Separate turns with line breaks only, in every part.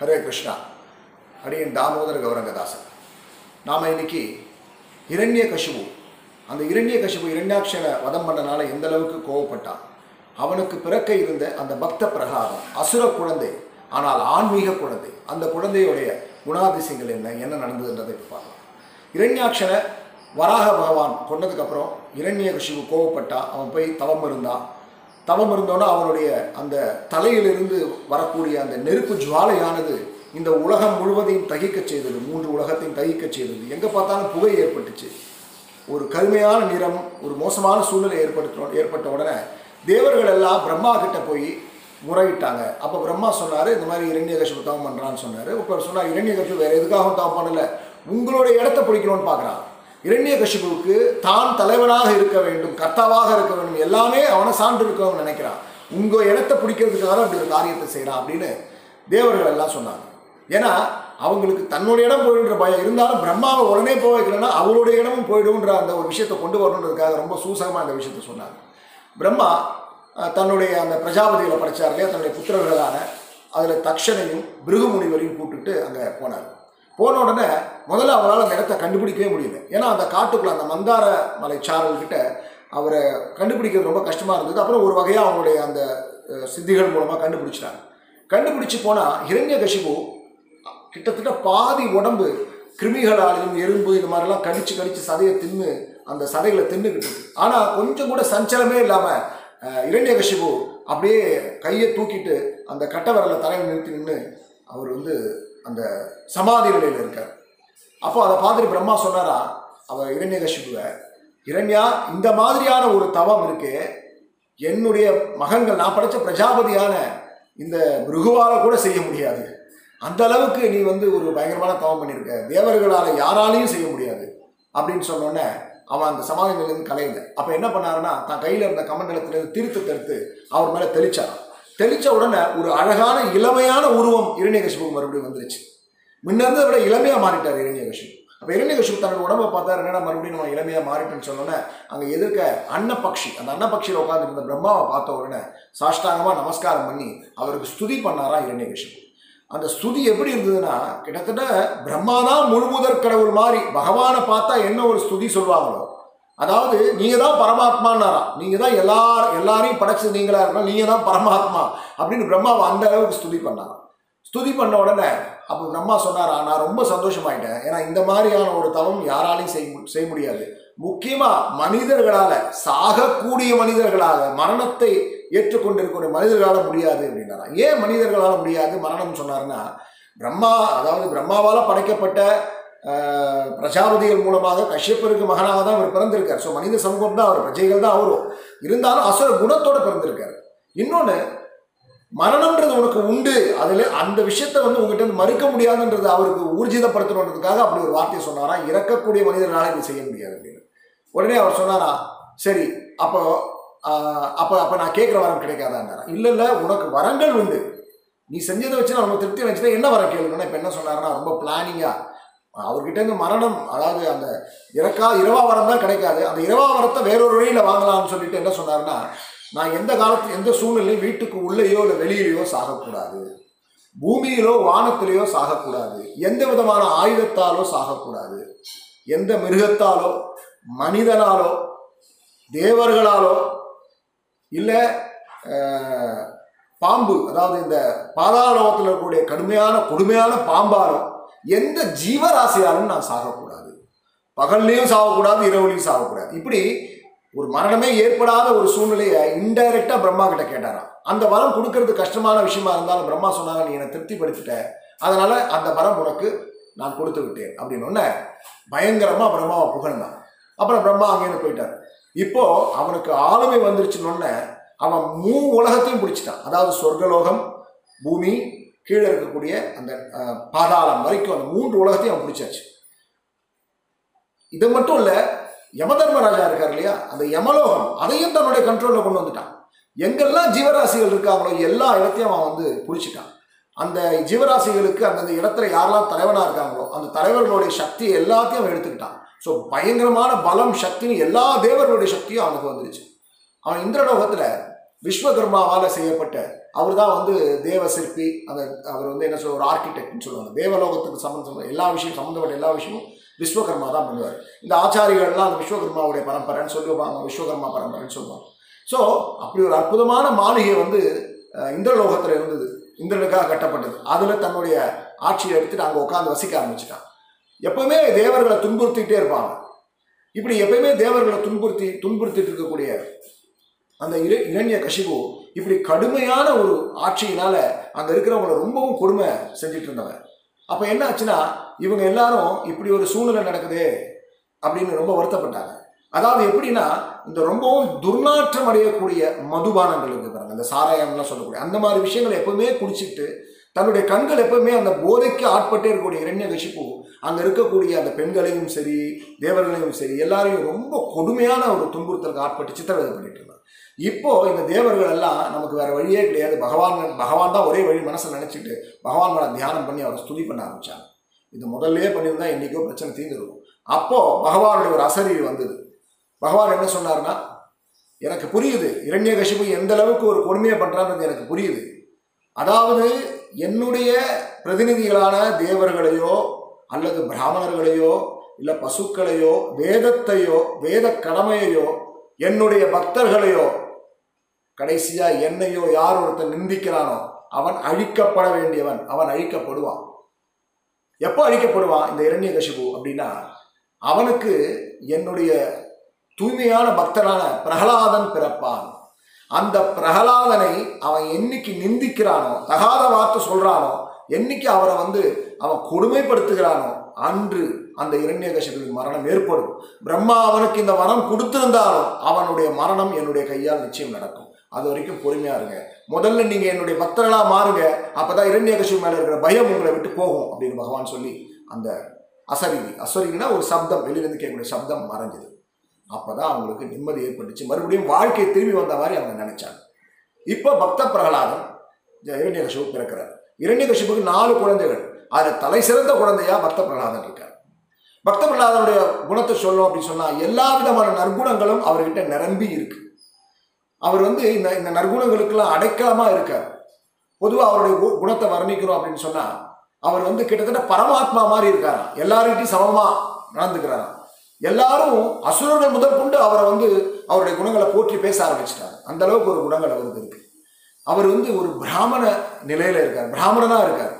ஹரே கிருஷ்ணா. அடியின் தாமோதர கௌரங்கதாசன். நாம் இன்னைக்கு இரண்ய கசிபு அந்த இரண்ய கசிபு இரண்யாட்சனை வதம் பண்ணனால எந்த அளவுக்கு கோவப்பட்டான்? அவனுக்கு பிறக்க இருந்த அந்த பக்த பிரகாரம் அசுர குழந்தை ஆனால் ஆன்மீக குழந்தை. அந்த குழந்தையுடைய குணாதிசயங்கள் என்ன? என்ன நடந்ததுன்றதை இப்போ பார்க்கலாம். இரண்யாட்சனை வராக பகவான் கொண்டதுக்கப்புறம் இரண்ய கசிபு கோவப்பட்டா அவன் போய் தவம் இருந்தான். தவம் இருந்தோன்னா அவனுடைய அந்த தலையிலிருந்து வரக்கூடிய அந்த நெருப்பு ஜுவாலையானது இந்த உலகம் முழுவதையும் தகிக்கச் செய்தது மூன்று உலகத்தையும் தகிக்கச் செய்தது. எங்கே பார்த்தாலும் புகை ஏற்பட்டுச்சு. ஒரு கருமையான நிறம் ஒரு மோசமான சூழ்நிலை ஏற்படுத்த ஏற்பட்ட உடனே தேவர்கள் எல்லாம் பிரம்மா கிட்ட போய் முறையிட்டாங்க. அப்போ பிரம்மா சொன்னார் இந்த மாதிரி இரண்யகசிபு தவம் பண்ணுறான்னு சொன்னார் இப்போ சொன்னார் இரண்யகசிபு வேறு எதுக்காகவும் தவம் பண்ணல. உங்களுடைய இடத்த பிடிக்கணும்னு பார்க்குறான். இரண்யகசிபுவுக்கு தான் தலைவனாக இருக்க வேண்டும் கர்த்தாவாக இருக்க வேண்டும். எல்லாமே அவனை சான்று இருக்கணும்னு நினைக்கிறான் உங்கள் இடத்த பிடிக்கிறதுக்காக அப்படி ஒரு காரியத்தை செய்கிறான் அப்படின்னு தேவர்கள் எல்லாம் சொன்னாங்க. ஏன்னா அவங்களுக்கு தன்னுடைய இடம் போயிடுன்ற பயம் இருந்தாலும் பிரம்மாவை உடனே போக வைக்கலன்னா அவருடைய இடமும் போயிடும்ன்ற அந்த ஒரு விஷயத்தை கொண்டு வரணுன்றதுக்காக ரொம்ப சூசகமாக அந்த விஷயத்தை சொன்னாங்க. பிரம்மா தன்னுடைய அந்த பிரஜாபதிகளை படைச்சார் இல்லையா? தன்னுடைய புத்திரர்களான அதில் தக்ஷனையும் பிருகு முனிவரையும் கூப்பிட்டுட்டு அங்கே போனார். போன உடனே முதல்ல அவரால் அந்த இடத்த கண்டுபிடிக்கவே முடியல. ஏன்னா அந்த காட்டுக்குள்ள அந்த மந்தார மலை சாரல்கிட்ட அவரை கண்டுபிடிக்கிறது ரொம்ப கஷ்டமாக இருந்தது. அப்புறம் ஒரு வகையாக அவங்களுடைய அந்த சித்திகள் மூலமாக கண்டுபிடிச்சிட்டாங்க. கண்டுபிடிச்சு போனால் ஹிரண்யகசிபு கிட்டத்தட்ட பாதி உடம்பு கிருமிகளாலையும் எறும்பு இது மாதிரிலாம் கடிச்சு கடிச்சு சதையை தின்னு அந்த சதைகளை தின்னுக்கிட்டு இருக்கு. ஆனால் கொஞ்சம் கூட சஞ்சலமே இல்லாமல் இரண்யகசிபு அப்படியே கையை தூக்கிட்டு அந்த கட்ட விரலை நிறுத்தி நின்று அவர் வந்து அந்த சமாதி நிலையில் இருக்கார். அப்போ அதை பார்த்துட்டு பிரம்மா சொன்னாரா? அவர் இரண்யகசிபுவை இரண்யா இந்த மாதிரியான ஒரு தவம் இருக்கு என்னுடைய மகன்கள் நான் படித்த பிரஜாபதியான இந்த மிருகுவால கூட செய்ய முடியாது. அந்த அளவுக்கு நீ வந்து ஒரு பயங்கரமான தவம் பண்ணியிருக்க தேவர்களால் யாராலையும் செய்ய முடியாது. அப்படின்னு சொன்னோடனே அவன் அந்த சமாதியிலிருந்து கலையல. அப்போ என்ன பண்ணாருன்னா தான் கையில் இருந்த கமண்டலத்திலிருந்து திருத்து தடுத்து அவர் மேலே தெளிச்சார் தெளித்த உடனே ஒரு அழகான இளமையான உருவம் இரண்யகசிபுக்கு மறுபடியும் வந்துருச்சு. முன்ன இருந்ததை விட இளமையாக மாறிட்டார் இரண்யகசிபு. அப்போ இரண்யகசிபு தன்னோட உடம்பை பார்த்தாரு என்னடா மறுபடியும் நம்ம இளமையாக மாறிட்டேன்னு சொன்னோன்னே அங்கே எதிர்க்க அன்னப்பக்ஷி அந்த அன்னப்பக்ஷியில் உட்காந்துருந்த பிரம்மாவை பார்த்த உடனே சாஷ்டாங்கமாக நமஸ்காரம் பண்ணி அவருக்கு ஸ்துதி பண்ணாரா இரண்யகசிபு. அந்த ஸ்துதி எப்படி இருந்ததுன்னா கிட்டத்தட்ட பிரம்மாதான் முழுமுதற் கடவுள் மாதிரி பகவானை பார்த்தா என்ன ஒரு ஸ்துதி சொல்லுவாங்களோ அதாவது நீங்கள் தான் பரமாத்மான்னாராம் நீங்கள் தான் எல்லா எல்லாரையும் படைச்சது நீங்களாக இருந்தால் நீங்கள் தான் பரமாத்மா அப்படின்னு பிரம்மாவை அந்த அளவுக்கு ஸ்துதி பண்ணாராம். ஸ்துதி பண்ண உடனே அப்போ பிரம்மா சொன்னாரா நான் ரொம்ப சந்தோஷமாயிட்டேன். ஏன்னா இந்த மாதிரியான ஒரு தவம் யாராலையும் செய்ய செய்ய முடியாது. முக்கியமாக மனிதர்களால் சாகக்கூடிய மனிதர்களால் மரணத்தை ஏற்றுக்கொண்டிருக்கக்கூடிய மனிதர்களால் முடியாது அப்படின்னாரா ஏன் மனிதர்களால் முடியாது மரணம் சொன்னாருன்னா பிரம்மா அதாவது பிரம்மாவால் படைக்கப்பட்ட பிரஜாபதிகள் மூலமாக கஷ்யப்பருக்கு மகனாக தான் அவர் பிறந்திருக்கார். ஸோ மனித சமூகம் தான் அவர் பிரஜைகள் தான் அவரும். இருந்தாலும் அசுர குணத்தோடு பிறந்திருக்கார். இன்னொன்று மரணம்ன்றது உனக்கு உண்டு. அதில் அந்த விஷயத்தை வந்து உங்ககிட்ட இருந்து மறுக்க முடியாதுன்றது அவருக்கு ஊர்ஜிதப்படுத்தணுன்றதுக்காக அப்படி ஒரு வார்த்தையை சொன்னாரா? இறக்கக்கூடிய மனிதர்களால் இது செய்ய முடியாது அப்படின்னு. உடனே அவர் சொன்னாரா சரி அப்போ அப்போ அப்போ நான் கேட்குற வரம் கிடைக்காதான்னாரா இல்லை இல்லை உனக்கு வரங்கள் உண்டு. நீ செஞ்சதை வச்சு நான் உனக்கு திருப்தி வச்சுன்னா என்ன வர கேளுங்கன்னா இப்போ என்ன சொன்னாருன்னா ரொம்ப பிளானிங்காக அவர்கிட்ட இருந்து மரணம் அதாவது அந்த இறக்கா இரவா வரம் தான் கிடைக்காது. அந்த இரவா வரத்தை வேறொரு வழியில் வாங்கலாம்னு சொல்லிட்டு என்ன சொன்னாருன்னா நான் எந்த காலத்து எந்த சூழ்நிலையும் வீட்டுக்கு உள்ளேயோ இல்லை வெளியிலையோ சாகக்கூடாது. பூமியிலோ வானத்திலேயோ சாகக்கூடாது. எந்த விதமான ஆயுதத்தாலோ சாகக்கூடாது. எந்த மிருகத்தாலோ மனிதனாலோ தேவர்களாலோ இல்லை பாம்பு அதாவது இந்த பாதாளத்தில் இருக்கக்கூடிய கடுமையான கொடுமையான பாம்பாலும் எந்த ஜீவராசியாலும் நான் சாகக்கூடாது. பகல்லையும் சாகக்கூடாது இரவுலையும் சாகக்கூடாது. இப்படி ஒரு மரணமே ஏற்படாத ஒரு சூழ்நிலையை இன்டைரக்டா பிரம்மா கிட்ட கேட்டாராம். அந்த வரம் கொடுக்கறது கஷ்டமான விஷயமா இருந்தாலும் பிரம்மா சொன்னாங்க நீ என்னை திருப்திப்படுத்திட்ட. அதனால அந்த வரம் உனக்கு நான் கொடுத்து விட்டேன். அப்படின்னு ஒன்ன பயங்கரமா பிரம்மாவை புகழ்ந்தான். அப்புறம் பிரம்மா அங்கேருந்து போயிட்டார். இப்போ அவனுக்கு ஆளுமை வந்துருச்சுன்னு அவன் மூ உலகத்தையும் பிடிச்சிட்டான். அதாவது சொர்க்கலோகம் பூமி கீழே இருக்கக்கூடிய அந்த பாதாளம் வரைக்கும் அந்த மூன்று உலகத்தையும் அவன் பிடிச்சாச்சு. இது மட்டும் இல்லை யமதர்மராஜா இருக்கார் இல்லையா? அந்த யமலோகம் அதையும் தன்னுடைய கண்ட்ரோலில் கொண்டு வந்துட்டான். எங்கெல்லாம் ஜீவராசிகள் இருக்காங்களோ எல்லா இடத்தையும் அவன் வந்து பிடிச்சிட்டான். அந்த ஜீவராசிகளுக்கு அந்தந்த இடத்துல யாரெல்லாம் தலைவனாக இருக்காங்களோ அந்த தலைவர்களுடைய சக்தி எல்லாத்தையும் அவன் எடுத்துக்கிட்டான். ஸோ பயங்கரமான பலம் சக்தின்னு எல்லா தேவர்களுடைய சக்தியும் அவனுக்கு வந்துருச்சு. அவன் இந்திரலோகத்தில் விஸ்வகர்மாவால் செய்யப்பட்ட அவர் தான் வந்து தேவ சிற்பி அந்த அவர் வந்து என்ன சொல்ல ஒரு ஆர்கிடெக்ட்னு சொல்லுவாங்க. தேவலோகத்துக்கு சம்மந்தம் எல்லா விஷயம் சம்மந்தப்பட்ட எல்லா விஷயமும் விஸ்வகர்மா தான் பண்ணுவார். இந்த ஆச்சாரிகள்லாம் அந்த விஸ்வகர்மாவுடைய பரம்பரைன்னு சொல்லுவாங்க விஸ்வகர்மா பரம்பரைன்னு சொல்லுவாங்க. ஸோ அப்படி ஒரு அற்புதமான மாளிகை வந்து இந்திரலோகத்தில் இருந்தது. இந்திரனுக்காக கட்டப்பட்டது. அதில் தன்னுடைய ஆட்சியை எடுத்துட்டு அங்கே உட்காந்து வசிக்க ஆரம்பிச்சிட்டான். எப்பவுமே தேவர்களை துன்புறுத்திக்கிட்டே இருப்பாங்க. இப்படி எப்பயுமே தேவர்களை துன்புறுத்தி துன்புறுத்திட்டு இருக்கக்கூடிய அந்த இர இரண்ய கசிபு இப்படி கடுமையான ஒரு ஆட்சியினால அங்கே இருக்கிறவங்கள ரொம்பவும் கொடுமை செஞ்சுட்டு இருந்தவன் அப்போ என்ன ஆச்சுன்னா இவங்க எல்லாரும் இப்படி ஒரு சூழ்நிலை நடக்குதே அப்படின்னு ரொம்ப வருத்தப்பட்டாங்க. அதாவது எப்படின்னா இந்த ரொம்பவும் துர்நாற்றம் அடையக்கூடிய மதுபானங்கள் இருக்கு பாருங்க அந்த சாராயம்லாம் சொல்லக்கூடிய அந்த மாதிரி விஷயங்களை எப்பவுமே குடிச்சிட்டு தன்னுடைய கண்கள் எப்பவுமே அந்த போதைக்கு ஆட்பட்டே இருக்கக்கூடிய இரண்ய கசிப்பு அங்கே இருக்கக்கூடிய அந்த பெண்களையும் சரி தேவர்களையும் சரி எல்லாரையும் ரொம்ப கொடுமையான ஒரு துன்புறுத்தலுக்கு ஆட்பட்டு சித்திரவதை பண்ணிட்டு இருந்தாங்க இப்போ இந்த தேவர்கள் எல்லாம் நமக்கு வேற வழியே கிடையாது. பகவான் பகவான் தான் ஒரே வழி மனசை நினைச்சிட்டு பகவான் மேலே தியானம் பண்ணி அவரை ஸ்துதி பண்ண ஆரம்பிச்சாங்க. இது முதல்லயே பண்ணியிருந்தா என்னைக்கோ பிரச்சனை தீர்ந்துருக்கும் அப்போ பகவானுடைய ஒரு அசரீர் வந்தது. பகவான் என்ன சொன்னார்னா எனக்கு புரியுது. இரண்யகசிபு எந்த அளவுக்கு ஒரு கொடுமையை பண்றான்றது எனக்கு புரியுது. அதாவது என்னுடைய பிரதிநிதிகளான தேவர்களையோ அல்லது பிராமணர்களையோ இல்லை பசுக்களையோ வேதத்தையோ வேத கடமையையோ என்னுடைய பக்தர்களையோ கடைசியாக என்னையோ யார் ஒருத்தன் நிந்திக்கிறானோ அவன் அழிக்கப்பட வேண்டியவன் அவன் அழிக்கப்படுவான். எப்போ அழிக்கப்படுவான் இந்த இரண்யகசிபு அப்படின்னா அவனுக்கு என்னுடைய தூய்மையான பக்தனான பிரகலாதன் பிறப்பான். அந்த பிரகலாதனை அவன் என்னைக்கு நிந்திக்கிறானோ தகாத வார்த்தை சொல்கிறானோ என்னைக்கு அவரை வந்து அவன் கொடுமைப்படுத்துகிறானோ அன்று அந்த இரண்யகசிபுவின் மரணம் ஏற்படும். பிரம்மா அவனுக்கு இந்த வரம் கொடுத்திருந்தாலும் அவனுடைய மரணம் என்னுடைய கையால் நிச்சயம் நடக்கும். அது வரைக்கும் பொறுமையாக இருங்க. முதல்ல நீங்கள் என்னுடைய பக்தர்களாக மாறுங்க. அப்போ தான் இரண்யகசிபு மேலே இருக்கிற பயம் உங்களை விட்டு போகும் அப்படின்னு பகவான் சொல்லி அந்த அசரீதி அசரீதினா ஒரு சப்தம் வெளியிலேருந்து கேட்கக்கூடிய சப்தம் மறைஞ்சது. அப்பதான் அவங்களுக்கு நிம்மதி ஏற்பட்டுச்சு. மறுபடியும் வாழ்க்கை திரும்பி வந்த மாதிரி அவங்க நினைச்சாங்க. இப்போ பக்த பிரகலாதன் இரண்யகசிபு பிறக்கிறார். இரண்யகசிவுக்கு நாலு குழந்தைகள். அதில் தலை சிறந்த குழந்தையா பக்த பிரகலாதன் இருக்கார். பக்த பிரகலாதனுடைய குணத்தை சொல்லணும் அப்படின்னு சொன்னால் எல்லா விதமான நற்குணங்களும் அவர்கிட்ட நிரம்பி இருக்குது அவர் வந்து இந்த இந்த நற்குணங்களுக்கெல்லாம் அடைக்கலமாக இருக்கார். பொதுவாக அவருடைய குணத்தை வர்ணிக்கிறோம் அப்படின்னு சொன்னால் அவர் வந்து கிட்டத்தட்ட பரமாத்மா மாதிரி இருக்காராம். எல்லார்கிட்டையும் சமமாக நடந்துக்கிறாராம். எல்லாரும் அசுரர்கள் முதல் கொண்டு அவரை வந்து அவருடைய குணங்களை போற்றி பேச ஆரம்பிச்சிட்டார். அந்த அளவுக்கு ஒரு குணங்கள் அவருக்கு இருக்கு. அவர் வந்து ஒரு பிராமண நிலையில இருக்கார். பிராமணனா இருக்கார்.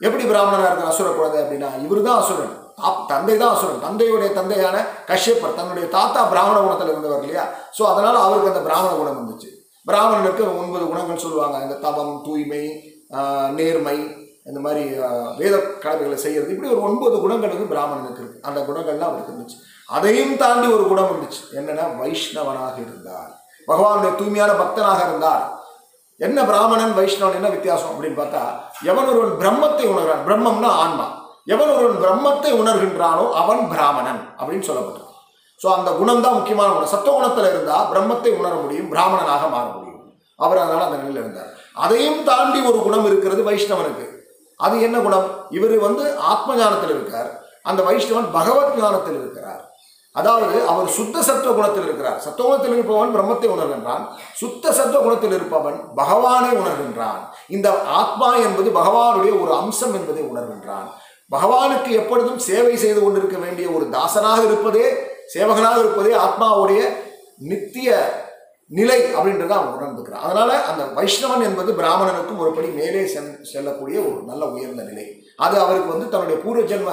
எப்படி பிராமணனா இருக்கார்? அசுர குழந்தை அப்படின்னா இவர் தான் அசுரன். அப் தந்தை தான் அசுரன் தந்தையுடைய தந்தையான கஷ்யப்பர் தன்னுடைய தாத்தா பிராமண குணத்தில் இருந்தவர் இல்லையா? ஸோ அதனால் அவருக்கு அந்த பிராமண குணம் வந்துச்சு. பிராமணனுக்கு ஒன்பது குணங்கள் சொல்லுவாங்க. இந்த தவம் தூய்மை நேர்மை இந்த மாதிரி வேத கடமைகளை செய்யறது. இப்படி ஒரு ஒன்பது குணங்களுக்கு பிராமணனுக்கு இருக்கு. அந்த குணங்கள்லாம் அவருக்கு இருந்துச்சு. அதையும் தாண்டி ஒரு குணம் இருந்துச்சு என்னன்னா வைஷ்ணவனாக இருந்தார். பகவானுடைய தூய்மையான பக்தனாக இருந்தார். என்ன பிராமணன் வைஷ்ணவன் என்ன வித்தியாசம் அப்படின்னு பார்த்தா எவன் ஒருவன் பிரம்மத்தை உணர்கிறான் பிரம்மம்னா ஆன்மா. எவன் ஒருவன் பிரம்மத்தை உணர்கின்றானோ அவன் பிராமணன் அப்படின்னு சொல்லப்பட்டது. ஸோ அந்த குணம் தான் முக்கியமான குணம். சத்துவகுணத்தில் இருந்தால் பிரம்மத்தை உணர முடியும் பிராமணனாக மாற முடியும். அவர் அதனால் அந்த நிலையில் இருந்தார். அதையும் தாண்டி ஒரு குணம் இருக்கிறது வைஷ்ணவனுக்கு. அது என்ன குணம்? இவர் வந்து ஆத்ம ஞானத்தில் இருக்கார். அந்த வைஷ்ணவன் பகவத் ஞானத்தில் இருக்கிறார். அதாவது அவர் சுத்த சத்துவ குணத்தில் இருக்கிறார். சத்துவகுணத்தில் இருப்பவன் பிரம்மத்தை உணர்கின்றான். சுத்த சத்துவ குணத்தில் இருப்பவன் பகவானை உணர்கின்றான். இந்த ஆத்மா என்பது பகவானுடைய ஒரு அம்சம் என்பதை உணர்கின்றான். பகவானுக்கு எப்பொழுதும் சேவை செய்து கொண்டிருக்க வேண்டிய ஒரு தாசனாக இருப்பதே சேவகனாக இருப்பதே ஆத்மாவுடைய நித்திய நிலை அப்படின்றத அவன் உணர்ந்துக்கிறான். அதனால அந்த வைஷ்ணவன் என்பது பிராமணனுக்கும் ஒருபடி மேலே செல் செல்லக்கூடிய ஒரு நல்ல உயர்ந்த நிலை. அது அவருக்கு வந்து தன்னுடைய பூர்வ ஜென்ம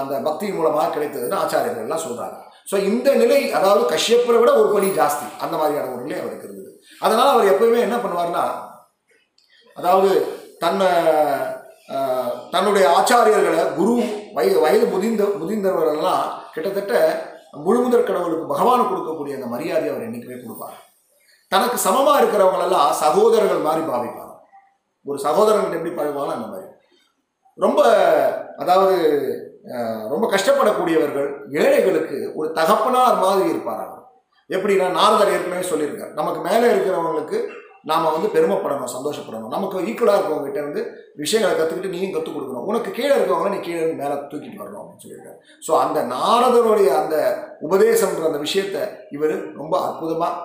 அந்த பக்தியின் மூலமாக கிடைத்ததுன்னு ஆச்சாரியர்கள்லாம் சொல்றாங்க. ஸோ இந்த நிலை அதாவது கஷ்யப்பரை விட ஒரு படி ஜாஸ்தி. அந்த மாதிரியான ஒரு நிலை அவருக்கு இருந்தது. அதனால அவர் எப்பவுமே என்ன பண்ணுவார்னா அதாவது தன்னை தன்னுடைய ஆச்சாரியர்களை குரு வயது வயது முதிர்ந்த முதிர்ந்தவர்களெல்லாம் கிட்டத்தட்ட முழுமுதற் கடவுளுக்கு பகவானுக்கு கொடுக்கக்கூடிய அந்த மரியாதையை அவர் என்றைக்குமே கொடுப்பார். தனக்கு சமமாக இருக்கிறவங்களெல்லாம் சகோதரர்கள் மாதிரி பாவிப்பாங்க. ஒரு சகோதரன் எப்படி பாவிப்பாங்களோ அந்த மாதிரி. ரொம்ப அதாவது ரொம்ப கஷ்டப்படக்கூடியவர்கள் ஏழைகளுக்கு ஒரு தகப்பனார் மாதிரி இருப்பார் அவர். எப்படின்னா நாரதர் ஏற்கனவே சொல்லியிருக்கார். நமக்கு மேலே இருக்கிறவங்களுக்கு நாம் வந்து பெருமைப்படணும் சந்தோஷப்படணும். நமக்கு ஈக்குவலாக இருக்கவங்ககிட்ட வந்து விஷயங்களை கற்றுக்கிட்டு நீயும் கற்றுக் கொடுக்கணும். உனக்கு கீழே இருக்கவங்கள நீ கீழே இருந்து மேலே தூக்கிட்டு வரணும் அப்படின்னு சொல்லியிருக்காரு. ஸோ அந்த நாரதருடைய அந்த உபதேசம்ன்ற அந்த விஷயத்தை இவர் ரொம்ப அற்புதமாக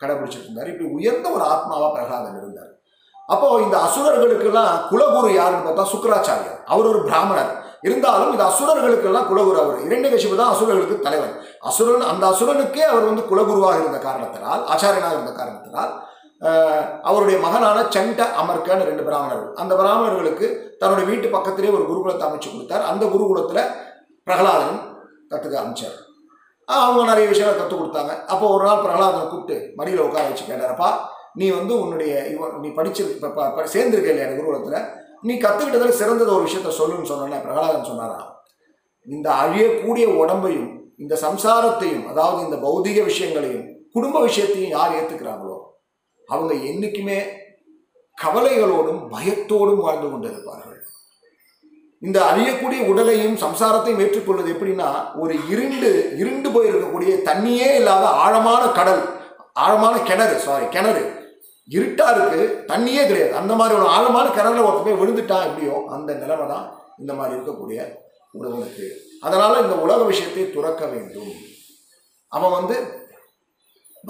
கடைபிடிச்சிட்டு இருந்தார் இப்படி உயர்ந்த ஒரு ஆத்மாவாக பிரகலாதன் இருந்தார். அப்போ இந்த அசுரர்களுக்கெல்லாம் குலகுரு யாருன்னு பார்த்தா சுக்கராச்சாரியர். அவர் ஒரு பிராமணர். இருந்தாலும் இந்த அசுரர்களுக்கெல்லாம் குலகுரு அவர். இரண்டு இரண்யகசிபு தான் அசுரர்களுக்கு தலைவன். அசுரன் அந்த அசுரனுக்கே அவர் வந்து குலகுருவாக இருந்த காரணத்தினால் ஆச்சாரியனாக இருந்த காரணத்தினால் அவருடைய மகனான சண்ட அமர்கான ரெண்டு பிராமணர்கள். அந்த பிராமணர்களுக்கு தன்னுடைய வீட்டு பக்கத்திலே ஒரு குருகுலத்தை அமைச்சு கொடுத்தார். அந்த குருகுலத்தில் பிரகலாதன் கற்றுக்க அமைச்சார் அவங்க நிறைய விஷயங்கள் கற்றுக் கொடுத்தாங்க. அப்போ ஒரு நாள் பிரகலாதனை கூப்பிட்டு மடியில் உட்கார வச்சு கேட்டாரப்பா நீ வந்து உன்னுடைய இவன் நீ படிச்சிரு இப்போ ப- சேர்ந்திருக்க இல்லையா குருகுலத்தில்? நீ கற்றுக்கிட்டதில் சிறந்தது ஒரு விஷயத்த சொல்லுன்னு சொன்னேன் பிரகலாதன் சொன்னாராம். இந்த அழியக்கூடிய உடம்பையும் இந்த சம்சாரத்தையும் அதாவது இந்த பௌதிக விஷயங்களையும் குடும்ப விஷயத்தையும் யார் ஏற்றுக்கிறாங்களோ அவங்க என்றைக்குமே கவலைகளோடும் பயத்தோடும் வாழ்ந்து கொண்டிருப்பார்கள். இந்த அழியக்கூடிய உடலையும் சம்சாரத்தையும் ஏற்றுக்கொள்வது எப்படின்னா ஒரு இருண்டு இருண்டு போயிருக்கக்கூடிய தண்ணியே இல்லாத ஆழமான கடல் ஆழமான கிணறு சாரி கிணறு. இருட்டா இருக்கு தண்ணியே கிடையாது. அந்த மாதிரி ஒரு ஆழமான கிணறுல ஒருத்த போய் விழுந்துட்டான் எப்படியோ அந்த நிலைமை தான் இந்த மாதிரி இருக்கக்கூடிய உறவுனுக்கு அதனால் இந்த உலக விஷயத்தை துறக்க வேண்டும். அவன் வந்து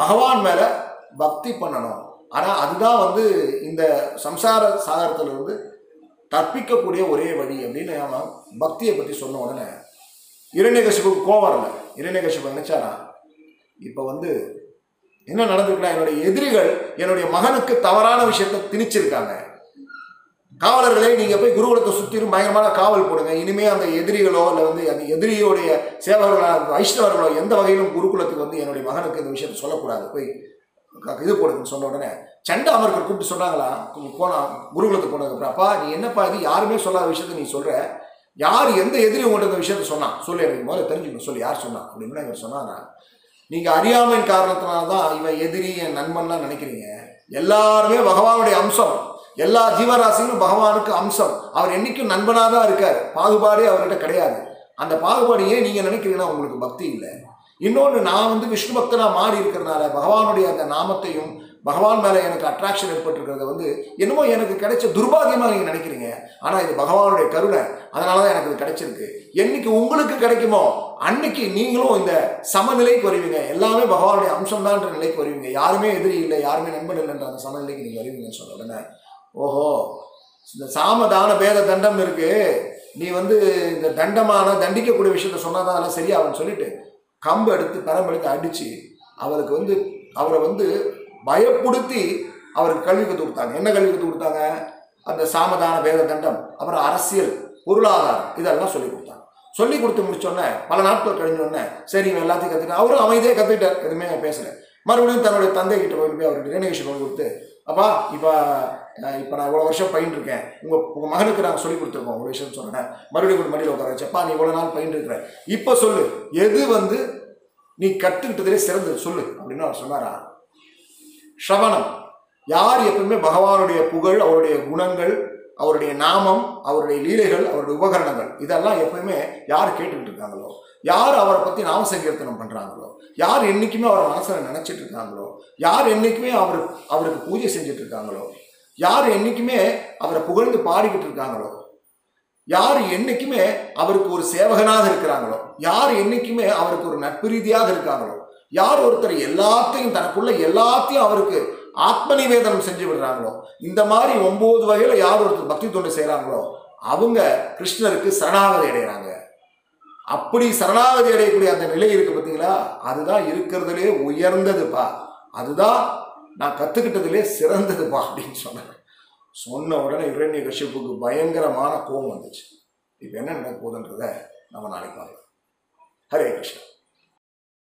பகவான் மேலே பக்தி பண்ணணும். ஆனால் அதுதான் வந்து இந்த சம்சார சாகரத்திலிருந்து தப்பிக்கக்கூடிய ஒரே வழி அப்படின்னு நாம் பக்தியை பற்றி சொன்ன உடனே இரண்யகசிபுக்கு கோவம் இல்லை இரண்யகசிபு நினைச்சாரா இப்போ வந்து என்ன நடந்திருக்குன்னா என்னுடைய எதிரிகள் என்னுடைய மகனுக்கு தவறான விஷயத்தை திணிச்சிருக்காங்க. காவலர்களே நீங்கள் போய் குருகுலத்தை சுற்றிலும் பயங்கரமான காவல் போடுங்க. இனிமேல் அந்த எதிரிகளோ இல்லை வந்து அந்த எதிரியோடைய சேவர்களோ வைஷ்ணவர்களோ எந்த வகையிலும் குருகுலத்துக்கு வந்து என்னுடைய மகனுக்கு இந்த விஷயத்தை சொல்லக்கூடாது. போய் இது போடுங்கன்னு சொன்ன உடனே சண்டை அமர்கள் கூப்பிட்டு சொன்னாங்களா? கு- போனா குருகுலத்துக்கு போனதுக்கப்புறம் அப்பா நீ என்னப்பா இது? யாருமே சொல்லாத விஷயத்த நீ சொல்கிற யார் எந்த எதிரி உங்கள்கிட்ட இந்த விஷயத்த சொன்னான் சொல்லு எனக்கு முதல்ல தெரிஞ்சுக்கணும் சொல்லி யார் சொன்னான் அப்படின்னு இவர் சொன்னாங்க நீங்கள் அறியாமையின் காரணத்தினால தான் இவன் எதிரி என் நண்பன்லாம் நினைக்கிறீங்க. எல்லாருமே பகவானுடைய அம்சம். எல்லா ஜீவராசிகளும் பகவானுக்கு அம்சம். அவர் என்றைக்கும் நண்பனாக தான் இருக்கார். பாகுபாடே அவர்கிட்ட கிடையாது. அந்த பாகுபாடு ஏன் நீங்கள் நினைக்கிறீங்கன்னா உங்களுக்கு பக்தி இல்லை. இன்னொன்று நான் வந்து விஷ்ணு பக்தனா மாறி இருக்கிறதுனால பகவானுடைய அந்த நாமத்தையும் பகவான் மேலே எனக்கு அட்ராக்ஷன் ஏற்பட்டிருக்கிறத வந்து என்னமோ எனக்கு கிடைச்ச துர்பாகியமாக நீங்கள் நினைக்கிறீங்க. ஆனால் இது பகவானுடைய கருணை. அதனால தான் எனக்கு இது கிடைச்சிருக்கு. என்னைக்கு உங்களுக்கு கிடைக்குமோ அன்னைக்கு நீங்களும் இந்த சமநிலைக்கு வருவீங்க. எல்லாமே பகவானுடைய அம்சம்தான்ற நிலைக்கு வருவீங்க. யாருமே எதிரி இல்லை யாருமே நண்பன் இல்லைன்ற அந்த சமநிலைக்கு நீங்கள் வருவீங்கன்னு சொல்ல உடனே ஓஹோ இந்த சாமதான பேத தண்டம் இருக்குது நீ வந்து இந்த தண்டமான தண்டிக்கக்கூடிய விஷயத்த சொன்னாதான் அதெல்லாம் சரியாகும்னு சொல்லிட்டு கம்பு எடுத்து பரம்பு எடுத்து அவருக்கு வந்து அவரை வந்து பயப்படுத்தி அவருக்கு கல்வி கற்றுக் கொடுத்தாங்க. என்ன கல்வி கற்றுக் கொடுத்தாங்க? அந்த சாமதான வேத தண்டம் அப்புறம் அரசியல் பொருளாதாரம் இதெல்லாம் சொல்லி கொடுத்தாங்க. சொல்லி கொடுத்து முடிச்சோடனே பல நாட்கள் கழிஞ்சோடனே சரி இவன் எல்லாத்தையும் கற்றுக்கிட்டேன் அவரும் அவன் இதே கற்றுக்கிட்டார் எதுவுமே பேசலை. மறுபடியும் தன்னுடைய தந்தை கிட்ட போய் அவருக்கு ரினேஷன் கொடுத்து அப்பா இப்போ இப்போ நான் இவ்வளோ வருஷம் பயின்றிருக்கேன் உங்கள் உங்கள் மகனுக்கு நாங்கள் சொல்லி கொடுத்துருக்கோம் ஒரு விஷயம் சொன்னேன் மறுபடியும் ஒரு மடியில் உட்கார வச்சப்பா நீ இவ்வளோ நாள் பயின்றிருக்கிற இப்போ சொல்லு எது வந்து நீ கற்றுக்கிட்டதிலே சிறந்தது? சொல்லு. அப்படின்னு அவர் சொன்னாரா? ஸ்ரவணம் யார் எப்பவுமே பகவானுடைய புகழ் அவருடைய குணங்கள் அவருடைய நாமம் அவருடைய லீலைகள் அவருடைய உபகரணங்கள் இதெல்லாம் எப்பவுமே யார் கேட்டுக்கிட்டு இருக்காங்களோ யார் அவரை பற்றி நாம சங்கீர்த்தனம் பண்ணுறாங்களோ யார் என்றைக்குமே அவர் மனசில் நினச்சிட்டு இருக்காங்களோ யார் என்றைக்குமே அவர் அவருக்கு பூஜை செஞ்சுட்டு இருக்காங்களோ யார் என்றைக்குமே அவரை புகழ்ந்து பாடிக்கிட்டு இருக்காங்களோ யார் என்னைக்குமே அவருக்கு ஒரு சேவகனாக இருக்கிறாங்களோ யார் என்னைக்குமே அவருக்கு ஒரு நட்பு ரீதியாக இருக்காங்களோ யார் ஒருத்தர் எல்லாத்தையும் தனக்குள்ள எல்லாத்தையும் அவருக்கு ஆத்ம நிவேதனம் செஞ்சு விடுறாங்களோ? இந்த மாதிரி ஒன்பது வகையில் யார் ஒருத்தர் பக்தி தொண்டு செய்கிறாங்களோ அவங்க கிருஷ்ணருக்கு சரணாகதி அடைகிறாங்க அப்படி சரணாகதி அடையக்கூடிய அந்த நிலை இருக்கு பார்த்தீங்களா? அதுதான் இருக்கிறதுலே உயர்ந்ததுப்பா. அதுதான் நான் கற்றுக்கிட்டதுலே சிறந்ததுப்பா அப்படின்னு சொன்னேன் சொன்ன உடனே இரண்ய கஷ்யப்புக்கு பயங்கரமான கோபம் வந்துச்சு. இப்போ என்ன நடக்க போகுதுன்றத நம்ம நாளைக்கு பார்க்கலாம். ஹரே கிருஷ்ணா.